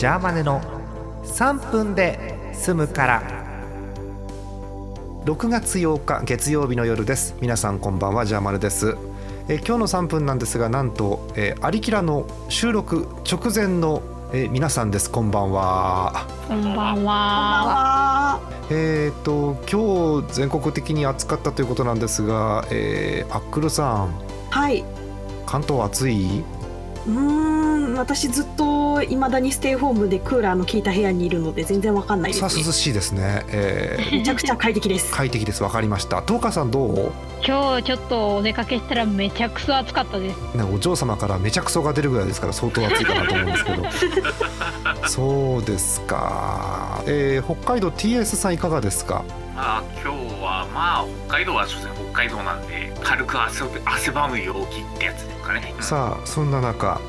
ジャーマネの3分で済むから。6月8日月曜日の夜です。皆さんこんばんはジャーマネです。え今日の3分なんですがなんと、えー、アリキラの収録直前の、えー、皆さんです。こんばんは。こんばんは。えっ、と今日全国的に暑かったということなんですが、えー、アックルさん。はい。関東暑い？うん私ずっといまだにステイホームでクーラーの効いた部屋にいるので全然わかんないです、ね、さあ涼しいですね、えー、めちゃくちゃ快適です。快適です。わかりました。東川さんどう？今日ちょっとお出かけしたらめちゃくそ暑かったです。ねお嬢様からめちゃくそが出るぐらいですから相当暑いかなと思うんですけど。そうですか、えー、北海道 TS さんいかがですか？まあ今日はまあ北海道は所詮北海道なんで軽く汗汗ばむ陽気ってやつですかね、さあそんな中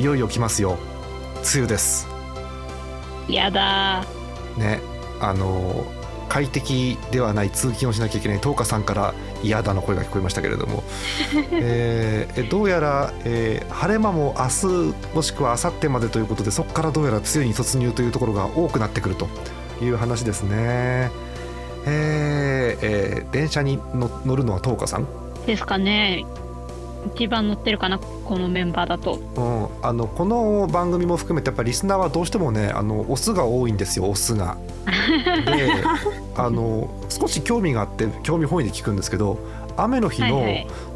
いよいよ来ますよ。梅雨です。やだねあの快適ではない通勤をしなきゃいけない東花さんから嫌だの声が聞こえましたけれども、えー、どうやら、えー、晴れ間も明日もしくは明後日までということでそこからどうやら梅雨に突入というところが多くなってくるという話ですね。えーえー、電車に乗るのは東花さん？ですかね一番乗ってるかなこのメンバーだと、うん、あのこの番組も含めてやっぱリスナーはどうしてもねあのオスが多いんですよオスが。で あの少し興味があって興味本位で聞くんですけど雨の日の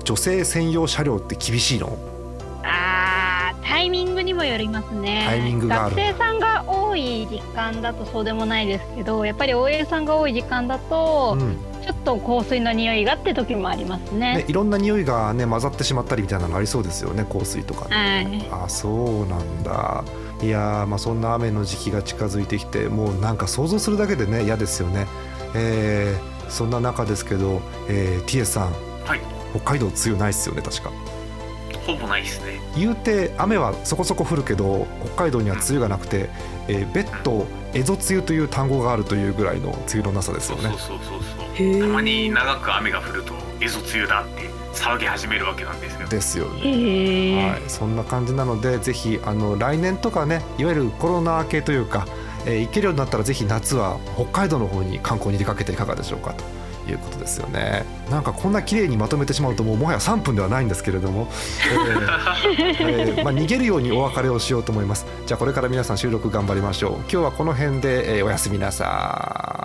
女性専用車両って厳しいの、はいはい、あタイミングにもよりますね。タイミングが学生さんが多い時間だとそうでもないですけどやっぱり OL さんが多い時間だと、うん。ちょっと香水の匂いがって時もありますね。ねいろんな匂いがね混ざってしまったりみたいなのありそうですよね香水とか、ね、はい、あそうなんだ。いやまあそんな雨の時期が近づいてきてもうなんか想像するだけでね嫌ですよね、えー、そんな中ですけど、えー、TS さん、はい、北海道梅雨ないっすよね確かほぼないですね。言うて雨はそこそこ降るけど北海道には梅雨がなくて、えー、別途蝦夷梅雨という単語があるというぐらいの梅雨のなさですよね。そうそうそうそう。たまに長く雨が降ると蝦夷梅雨だって騒ぎ始めるわけなんですよ。ですよね、はい、そんな感じなのでぜひあの来年とかねいわゆるコロナ明けというか、えー、行けるようになったらぜひ夏は北海道の方に観光に出かけていかがでしょうかということですよね。なんかこんな綺麗にまとめてしまうともうもはや3分ではないんですけれども、えーえー、まあ、逃げるようにお別れをしようと思います。じゃあこれから皆さん収録頑張りましょう。今日はこの辺で、え、おやすみなさい。